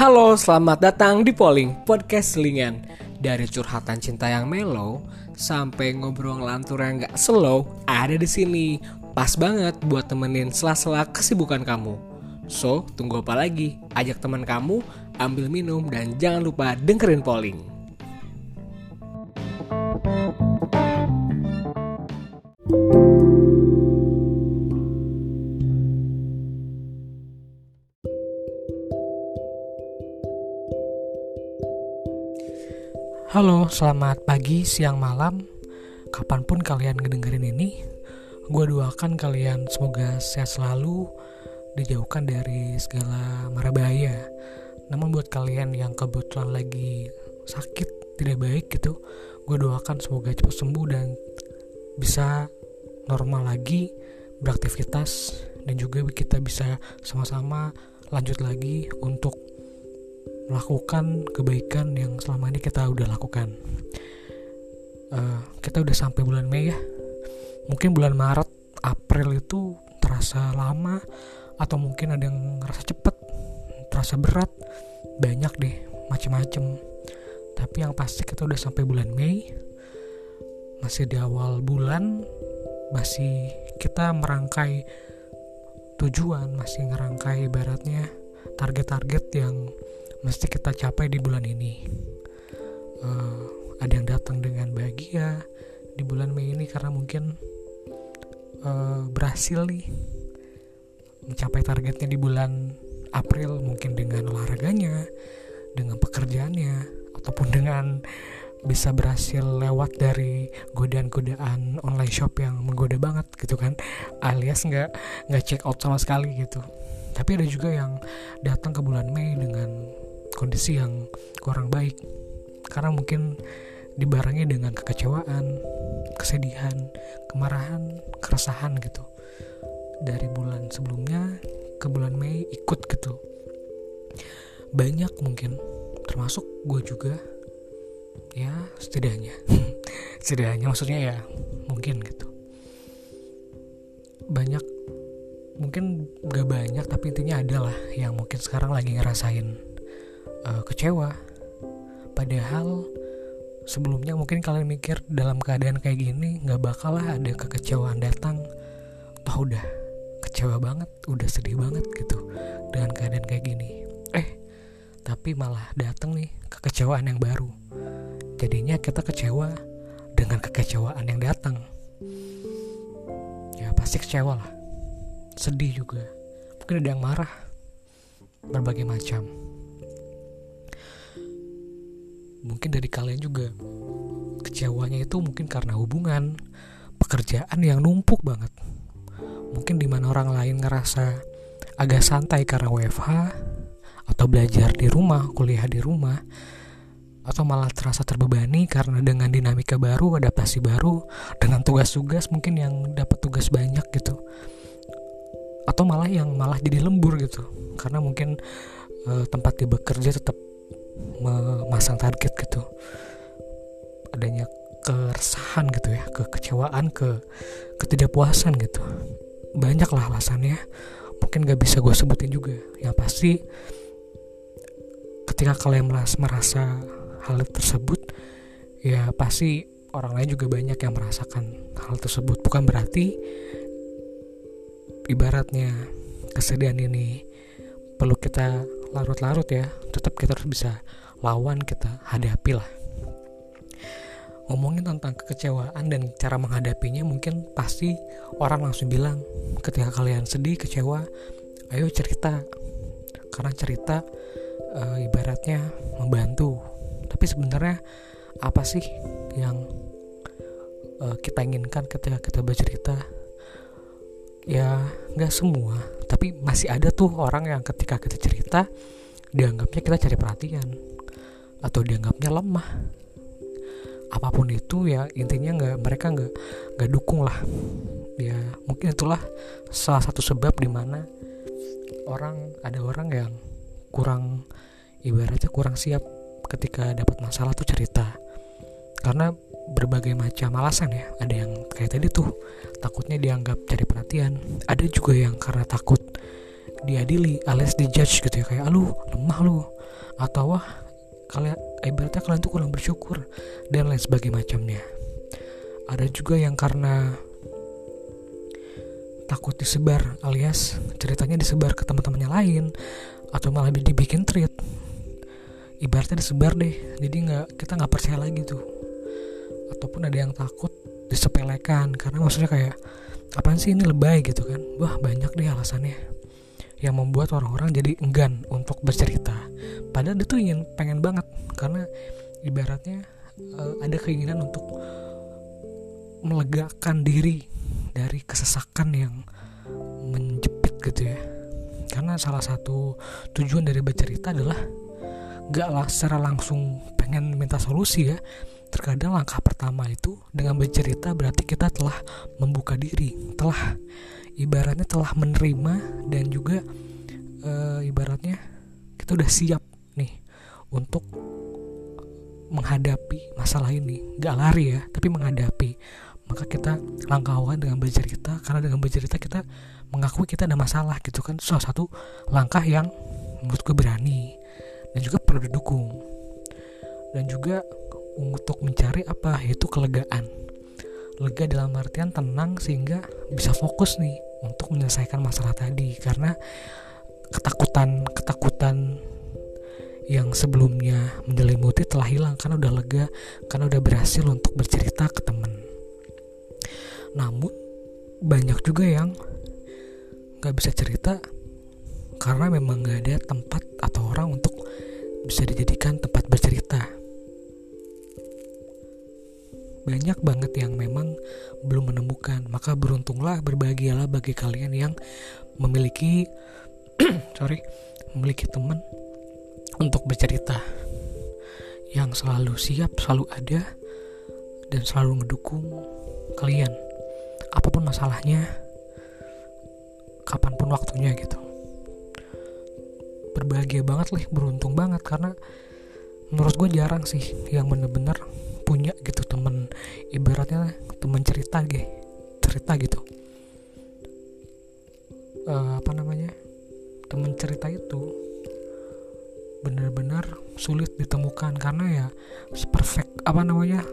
Halo, selamat datang di Polling Podcast Selingan. Dari curhatan cinta yang mellow sampai ngobrol ngelantur yang gak slow, ada di sini. Pas banget buat temenin sela-sela kesibukan kamu. So, tunggu apa lagi? Ajak teman kamu, ambil minum, dan jangan lupa dengerin Polling. Halo, selamat pagi, siang, malam. Kapan pun kalian ngedengerin ini Gue doakan kalian semoga sehat selalu Dijauhkan dari segala mara bahaya. Namun buat kalian yang kebetulan lagi sakit, tidak baik gitu Gue doakan semoga cepat sembuh dan bisa normal lagi beraktivitas Dan juga kita bisa sama-sama lanjut lagi untuk melakukan kebaikan yang selama ini kita udah lakukan. Uh, kita udah sampai bulan Mei ya. Mungkin bulan Maret, April itu terasa lama atau mungkin ada yang ngerasa cepet, terasa berat, banyak deh macem-macem. Tapi yang pasti kita udah sampai bulan Mei, masih di awal bulan, masih kita merangkai tujuan, masih ngerangkai ibaratnya target-target yang mesti kita capai di bulan ini. Uh, ada yang datang dengan bahagia di bulan Mei ini karena mungkin uh, berhasil nih mencapai targetnya di bulan April mungkin dengan olahraganya, dengan pekerjaannya, ataupun dengan bisa berhasil lewat dari godaan-godaan online shop yang menggoda banget gitu kan alias nggak nggak check out sama sekali gitu tapi ada juga yang datang ke bulan Mei dengan kondisi yang kurang baik. Karena mungkin dibarengi dengan kekecewaan, kesedihan, kemarahan, keresahan gitu. Dari bulan sebelumnya ke bulan Mei ikut gitu. Banyak mungkin termasuk gue juga. Ya setidaknya. Setidaknya maksudnya ya mungkin gitu. Banyak mungkin gak banyak tapi intinya adalah yang mungkin sekarang lagi ngerasain uh, kecewa. Padahal sebelumnya mungkin kalian mikir dalam keadaan kayak gini nggak bakal lah ada kekecewaan datang. Toh udah kecewa banget udah sedih banget gitu dengan keadaan kayak gini. Eh tapi malah datang nih kekecewaan yang baru. Jadinya kita kecewa dengan kekecewaan yang datang. Ya pasti kecewa lah. Sedih juga. Mungkin ada yang marah. Berbagai macam mungkin dari kalian juga. Kecewanya itu mungkin karena hubungan pekerjaan yang numpuk banget. Mungkin di mana orang lain ngerasa agak santai karena WFH atau belajar di rumah kuliah di rumah atau malah terasa terbebani karena dengan dinamika baru adaptasi baru dengan tugas-tugas mungkin yang dapat tugas banyak gitu. Atau malah yang malah jadi lembur gitu. Karena mungkin uh, tempat dia bekerja tetap memasang target gitu. Adanya keresahan gitu ya kekecewaan ke ketidakpuasan gitu. Banyak lah alasannya. Mungkin gak bisa gue sebutin juga. Yang pasti ketika kalian merasa hal tersebut ya pasti orang lain juga banyak yang merasakan hal tersebut. Bukan berarti ibaratnya kesedihan ini perlu kita larut-larut ya tetap kita harus bisa lawan kita hadapi lah. Ngomongin tentang kekecewaan dan cara menghadapinya mungkin pasti orang langsung bilang ketika kalian sedih kecewa ayo cerita. Karena cerita e, ibaratnya membantu. Tapi sebenarnya apa sih yang e, kita inginkan ketika kita bercerita? Ya nggak semua tapi masih ada tuh orang yang ketika kita cerita dianggapnya kita cari perhatian. Atau dianggapnya lemah. Apa pun itu ya intinya nggak mereka nggak nggak dukung lah. Ya mungkin itulah salah satu sebab di mana orang ada orang yang kurang ibaratnya kurang siap ketika dapat masalah tuh cerita. Karena berbagai macam alasan ya. Ada yang kayak tadi tuh takutnya dianggap cari perhatian. Ada juga yang karena takut diadili alias dijudge gitu ya. Kayak lu lemah lu. Atau wah kalian ibaratnya kalian tuh kurang bersyukur dan lain sebagainya macamnya. Ada juga yang karena takut disebar alias ceritanya disebar ke teman-temannya lain atau malah dibikin treat ibaratnya disebar deh jadi nggak kita nggak percaya lagi tuh ataupun ada yang takut disepelekan karena maksudnya kayak apaan sih ini lebay? gitu kan. Wah banyak deh alasannya yang membuat orang-orang jadi enggan untuk bercerita. Padahal dia tuh ingin pengen banget karena ibaratnya uh, ada keinginan untuk melegakan diri dari kesesakan yang menjepit gitu ya. Karena salah satu tujuan dari bercerita adalah gak lah secara langsung pengen minta solusi ya terkadang langkah pertama itu dengan bercerita berarti kita telah membuka diri telah ibaratnya telah menerima dan juga e, ibaratnya kita udah siap nih untuk menghadapi masalah ini. Gak lari ya tapi menghadapi. Maka kita langkah awal dengan bercerita karena dengan bercerita kita mengakui kita ada masalah gitu kan. Salah satu langkah yang menurut gue berani dan juga perlu didukung. Dan juga untuk mencari apa? Yaitu kelegaan. Lega dalam artian tenang sehingga bisa fokus nih untuk menyelesaikan masalah tadi. Karena ketakutan ketakutan yang sebelumnya menyelimuti telah hilang karena udah lega karena udah berhasil untuk bercerita ke temen. Namun banyak juga yang nggak bisa cerita karena memang nggak ada tempat atau orang untuk bisa dijadikan tempat bercerita banyak banget yang memang belum menemukan. Maka beruntunglah berbahagialah bagi kalian yang memiliki sorry memiliki teman untuk bercerita yang selalu siap selalu ada dan selalu mendukung kalian. Apa pun masalahnya kapan pun waktunya gitu. Berbahagia banget lah beruntung banget. Karena menurut gue jarang sih yang bener-bener punya gitu temen. Ibaratnya temen cerita gitu cerita gitu. Uh, apa namanya? Temen cerita itu benar-benar sulit ditemukan karena ya perfect apa namanya?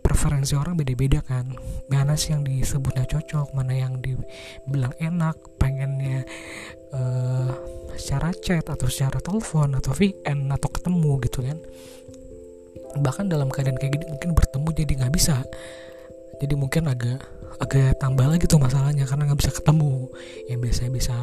Preferensi orang beda-beda kan. Mana sih yang disebutnya cocok mana yang dibilang enak pengennya uh, secara chat atau secara telepon atau VN atau ketemu gitu kan bahkan dalam keadaan kayak gini mungkin bertemu jadi nggak bisa. Jadi mungkin agak agak tambah lagi tuh masalahnya karena nggak bisa ketemu. Yang biasanya bisa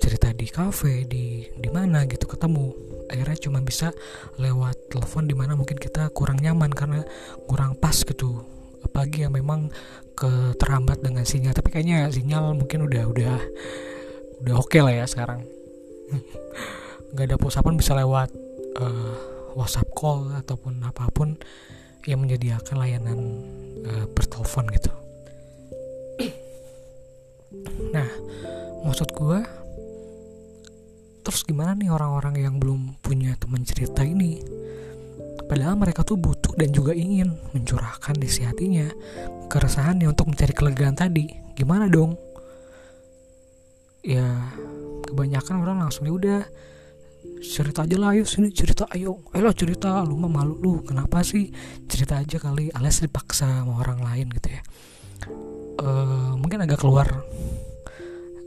cerita di cafe di di mana gitu ketemu. Akhirnya cuma bisa lewat telepon di mana mungkin kita kurang nyaman karena kurang pas gitu. Apalagi yang memang ke terhambat dengan sinyal. Tapi kayaknya sinyal mungkin udah udah udah oke okay lah ya sekarang. Nggak ada pulsa bisa lewat uh, WhatsApp call ataupun apa pun yang menyediakan layanan uh, gitu. Nah maksud gue terus gimana nih orang-orang yang belum punya teman cerita ini? Padahal mereka tuh butuh dan juga ingin mencurahkan isi hatinya keresahannya untuk mencari kelegaan tadi. Gimana dong? Ya kebanyakan orang langsung ya udah cerita aja lah ayo sini cerita ayo. Ayo cerita lu mah malu. Lu kenapa sih? Cerita aja kali alias dipaksa sama orang lain gitu ya. Uh, mungkin agak keluar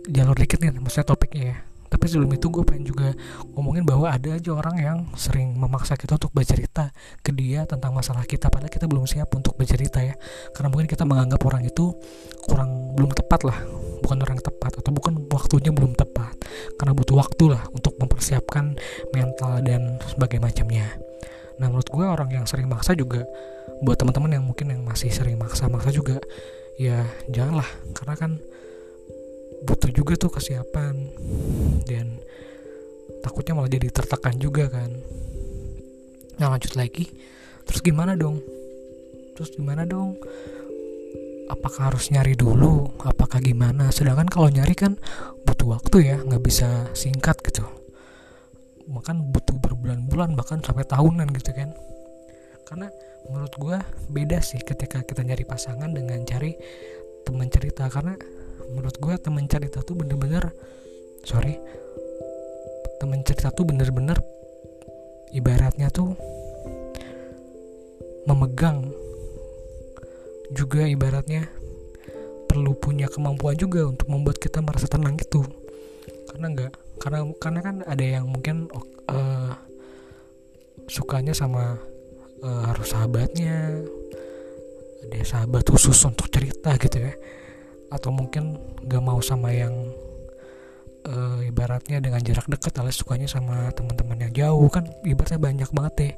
jalur dikit nih maksudnya topiknya ya tapi sebelum itu gue pengen juga ngomongin bahwa ada aja orang yang sering memaksa kita untuk bercerita ke dia tentang masalah kita padahal kita belum siap untuk bercerita ya. Karena mungkin kita menganggap orang itu kurang belum tepat lah. Bukan orang tepat atau bukan waktunya belum tepat. Karena butuh waktu lah untuk mempersiapkan mental dan sebagainya macamnya. Nah menurut gue orang yang sering maksa juga buat teman-teman yang mungkin yang masih sering maksa-maksa juga ya janganlah. Karena kan butuh juga tuh kesiapan. Dan takutnya malah jadi tertekan juga kan. Nah lanjut lagi. Terus gimana dong? Terus gimana dong? Apakah harus nyari dulu? Apakah gimana? Sedangkan kalau nyari kan butuh waktu ya nggak bisa singkat gitu. Bahkan butuh berbulan-bulan bahkan sampai tahunan gitu kan. Karena menurut gue beda sih ketika kita nyari pasangan dengan cari teman cerita. Karena menurut gue temen cerita tuh bener-bener sorry temen cerita tuh bener-bener ibaratnya tuh memegang juga ibaratnya perlu punya kemampuan juga untuk membuat kita merasa tenang gitu. Karena enggak karena karena kan ada yang mungkin uh, sukanya sama uh, harus sahabatnya ada sahabat khusus untuk cerita gitu ya atau mungkin gak mau sama yang uh, ibaratnya dengan jarak dekat alias sukanya sama teman-teman yang jauh kan ibaratnya banyak banget deh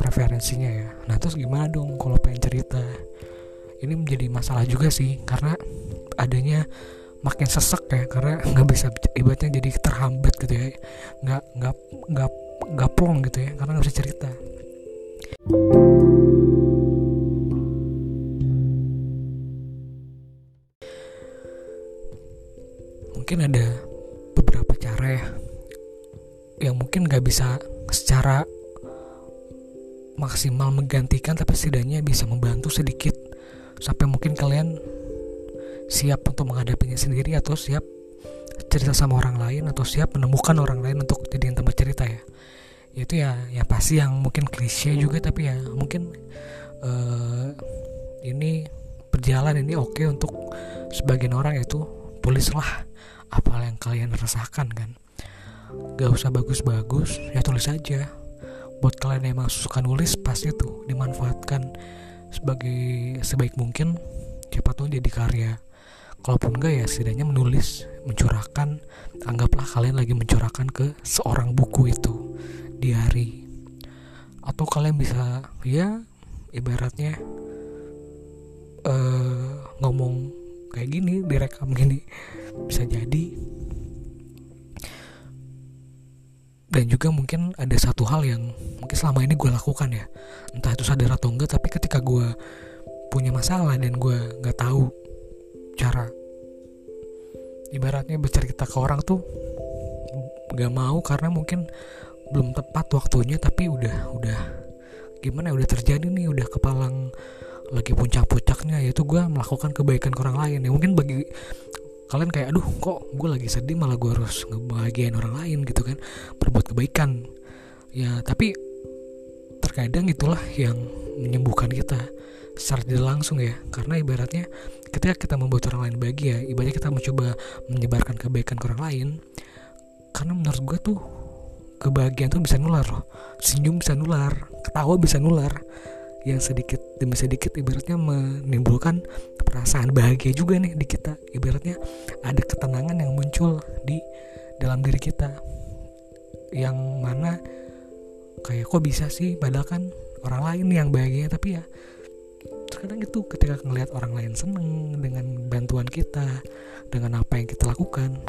preferensinya ya. Nah terus gimana dong kalau pengen cerita? Ini menjadi masalah juga sih karena adanya makin sesek ya karena nggak bisa ibaratnya jadi terhambat gitu ya. Nggak nggak nggak nggak plong gitu ya karena nggak bisa cerita. mungkin bisa secara maksimal menggantikan tapi setidaknya bisa membantu sedikit. Sampai mungkin kalian siap untuk menghadapinya sendiri atau siap cerita sama orang lain atau siap menemukan orang lain untuk jadiin tempat cerita ya. Itu ya ya pasti yang mungkin klise juga tapi ya mungkin uh, ini berjalan ini oke okay untuk sebagian orang itu tulislah apa yang kalian rasakan kan gak usah bagus-bagus ya tulis aja. Buat kalian yang suka nulis pasti tuh dimanfaatkan sebagai sebaik mungkin. Siapa tahu jadi karya. Kalaupun enggak ya setidaknya menulis mencurahkan. Anggaplah kalian lagi mencurahkan ke seorang buku itu di hari. Atau kalian bisa ya ibaratnya uh, ngomong kayak gini direkam gini bisa jadi dan juga mungkin ada satu hal yang mungkin selama ini gue lakukan ya. Entah itu sadar atau enggak tapi ketika gue punya masalah dan gue nggak tahu cara ibaratnya bercerita ke orang tuh nggak mau karena mungkin belum tepat waktunya tapi udah udah gimana ya udah terjadi nih udah kepalang lagi puncak-puncaknya yaitu gue melakukan kebaikan ke orang lain ya. Mungkin bagi kalian kayak aduh kok gue lagi sedih malah gue harus ngebahagiain orang lain gitu kan. Berbuat kebaikan. Ya tapi terkadang itulah yang menyembuhkan kita secara tidak langsung ya. Karena ibaratnya ketika kita membuat orang lain bahagia ibaratnya kita mencoba menyebarkan kebaikan ke orang lain karena menurut gue tuh kebahagiaan tuh bisa nular loh. Senyum bisa nular ketawa bisa nular yang sedikit demi sedikit ibaratnya menimbulkan perasaan bahagia juga nih di kita. Ibaratnya ada ketenangan yang muncul di dalam diri kita. Yang mana kayak kok bisa sih? Padahal kan orang lain yang bahagia tapi ya terkadang itu ketika ngelihat orang lain seneng dengan bantuan kita dengan apa yang kita lakukan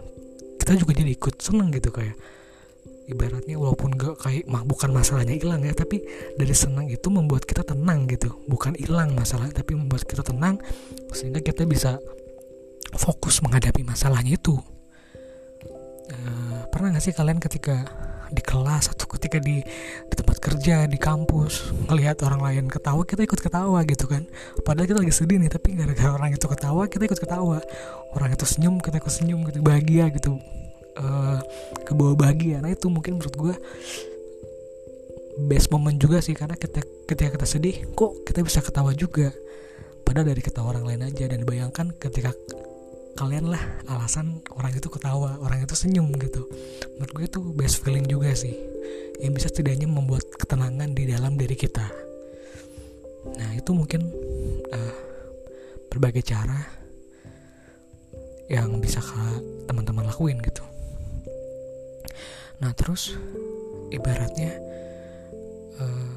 kita juga jadi ikut seneng gitu kayak ibaratnya walaupun gak kayak mah bukan masalahnya hilang ya tapi dari senang itu membuat kita tenang gitu. Bukan hilang masalah tapi membuat kita tenang sehingga kita bisa fokus menghadapi masalahnya itu. E, pernah gak sih kalian ketika di kelas atau ketika di di tempat kerja di kampus ngelihat orang lain ketawa kita ikut ketawa gitu kan? Padahal kita lagi sedih nih tapi gara-gara orang itu ketawa kita ikut ketawa. Orang itu senyum kita ikut senyum gitu bahagia gitu uh, ke bawah bahagia nah itu mungkin menurut gue best moment juga sih karena kita ketika kita sedih kok kita bisa ketawa juga? Padahal dari ketawa orang lain aja. Dan bayangkan ketika kalian lah alasan orang itu ketawa orang itu senyum gitu. Menurut gue itu best feeling juga sih yang bisa setidaknya membuat ketenangan di dalam diri kita. Nah itu mungkin uh, berbagai cara yang bisa teman-teman lakuin gitu Nah terus ibaratnya uh,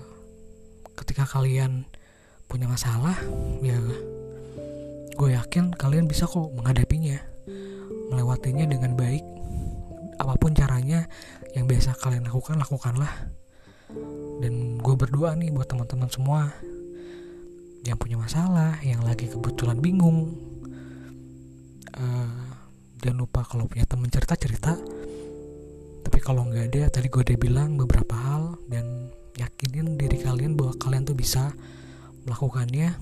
ketika kalian punya masalah ya gue yakin kalian bisa kok menghadapinya melewatinya dengan baik. Apa pun caranya yang biasa kalian lakukan lakukanlah. Dan gue berdoa nih buat teman-teman semua yang punya masalah yang lagi kebetulan bingung uh, jangan lupa kalau punya teman cerita cerita tapi kalau nggak ada tadi gue udah bilang beberapa hal dan yakinin diri kalian bahwa kalian tuh bisa melakukannya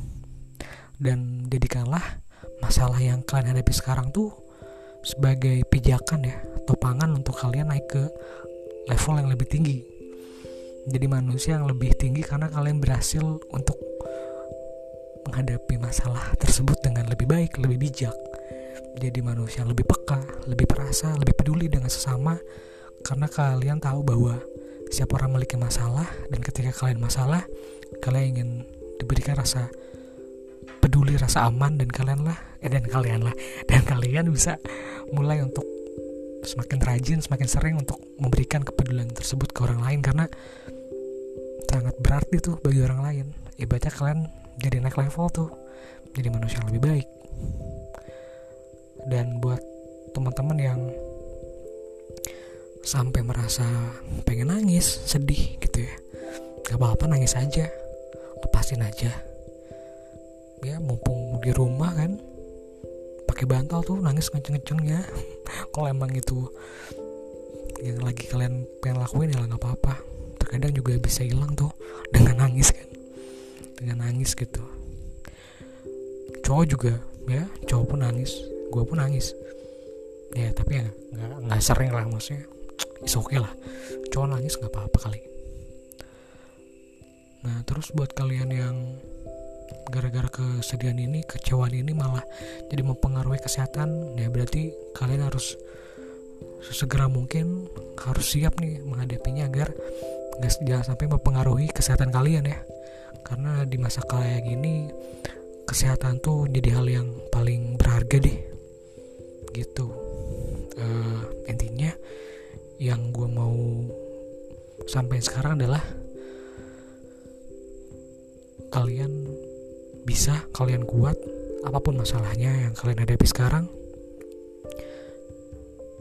dan jadikanlah masalah yang kalian hadapi sekarang tuh sebagai pijakan ya topangan untuk kalian naik ke level yang lebih tinggi jadi manusia yang lebih tinggi karena kalian berhasil untuk menghadapi masalah tersebut dengan lebih baik, lebih bijak. Jadi manusia yang lebih peka, lebih perasa, lebih peduli dengan sesama karena kalian tahu bahwa siapa orang memiliki masalah dan ketika kalian masalah, kalian ingin diberikan rasa peduli, rasa aman dan kalian lah, eh dan kalian lah, dan kalian bisa mulai untuk semakin rajin, semakin sering untuk memberikan kepedulian tersebut ke orang lain karena sangat berarti tuh bagi orang lain. Ibaratnya kalian jadi naik level tuh, jadi manusia yang lebih baik. Dan buat teman-teman yang sampai merasa pengen nangis, sedih gitu ya, gak apa-apa nangis aja, lepasin aja. Ya mumpung di rumah kan, pakai bantal tuh nangis kenceng-kencengnya kalau emang itu yang lagi kalian pengen lakuin ya nggak apa-apa. Terkadang juga bisa hilang tuh dengan nangis kan. Dengan nangis gitu. Cowok juga ya cowok pun nangis gue pun nangis. Ya tapi ya nggak nggak sering lah maksudnya is oke okay lah. Cowok nangis nggak apa-apa kali. Nah terus buat kalian yang gara-gara kesedihan ini kecewaan ini malah jadi mempengaruhi kesehatan ya berarti kalian harus sesegera mungkin harus siap nih menghadapinya agar gak, jangan sampai mempengaruhi kesehatan kalian ya. Karena di masa kayak gini kesehatan tuh jadi hal yang paling berharga deh. Gitu yang gue mau sampai sekarang adalah kalian bisa kalian kuat apa pun masalahnya yang kalian hadapi sekarang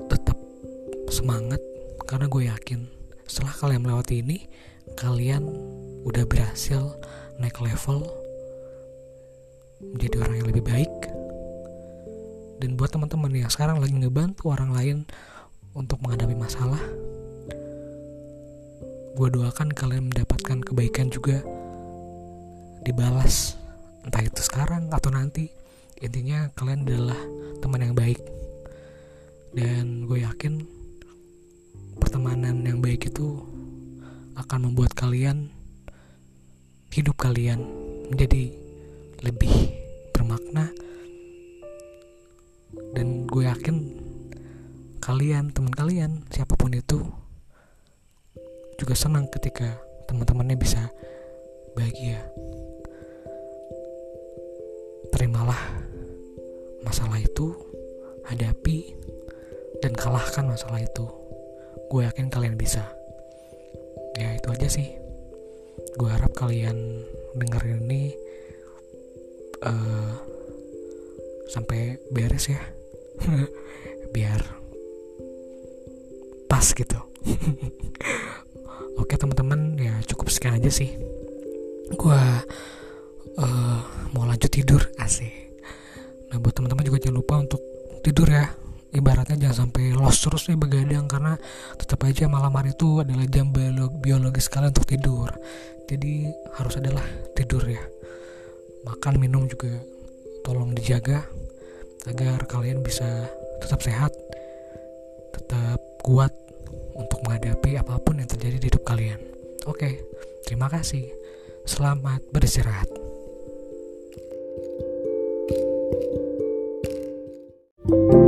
tetap semangat. Karena gue yakin setelah kalian melewati ini kalian udah berhasil naik level menjadi orang yang lebih baik. Dan buat teman-teman yang sekarang lagi ngebantu orang lain untuk menghadapi masalah. Gue doakan kalian mendapatkan kebaikan juga. Dibalas entah itu sekarang atau nanti. Intinya kalian adalah teman yang baik. Dan gue yakin pertemanan yang baik itu akan membuat kalian hidup kalian menjadi lebih bermakna. Dan gue yakin kalian teman kalian siapa pun itu juga senang ketika teman-temannya bisa bahagia. Terimalah masalah itu hadapi dan kalahkan masalah itu. Gue yakin kalian bisa. Ya itu aja sih. Gue harap kalian dengerin ini uh, sampai beres ya. Biar pas gitu. Oke teman-teman ya cukup sekian aja sih. Gue uh, mau lanjut tidur asik. Nah buat teman-teman juga jangan lupa untuk tidur ya. Ibaratnya jangan sampai los terus nih begadang karena tetap aja malam hari itu adalah jam biologis kalian untuk tidur. Jadi harus adalah tidur ya. Makan minum juga tolong dijaga agar kalian bisa tetap sehat tetap kuat menghadapi apa pun yang terjadi di hidup kalian. Oke, terima kasih. Selamat beristirahat. thank you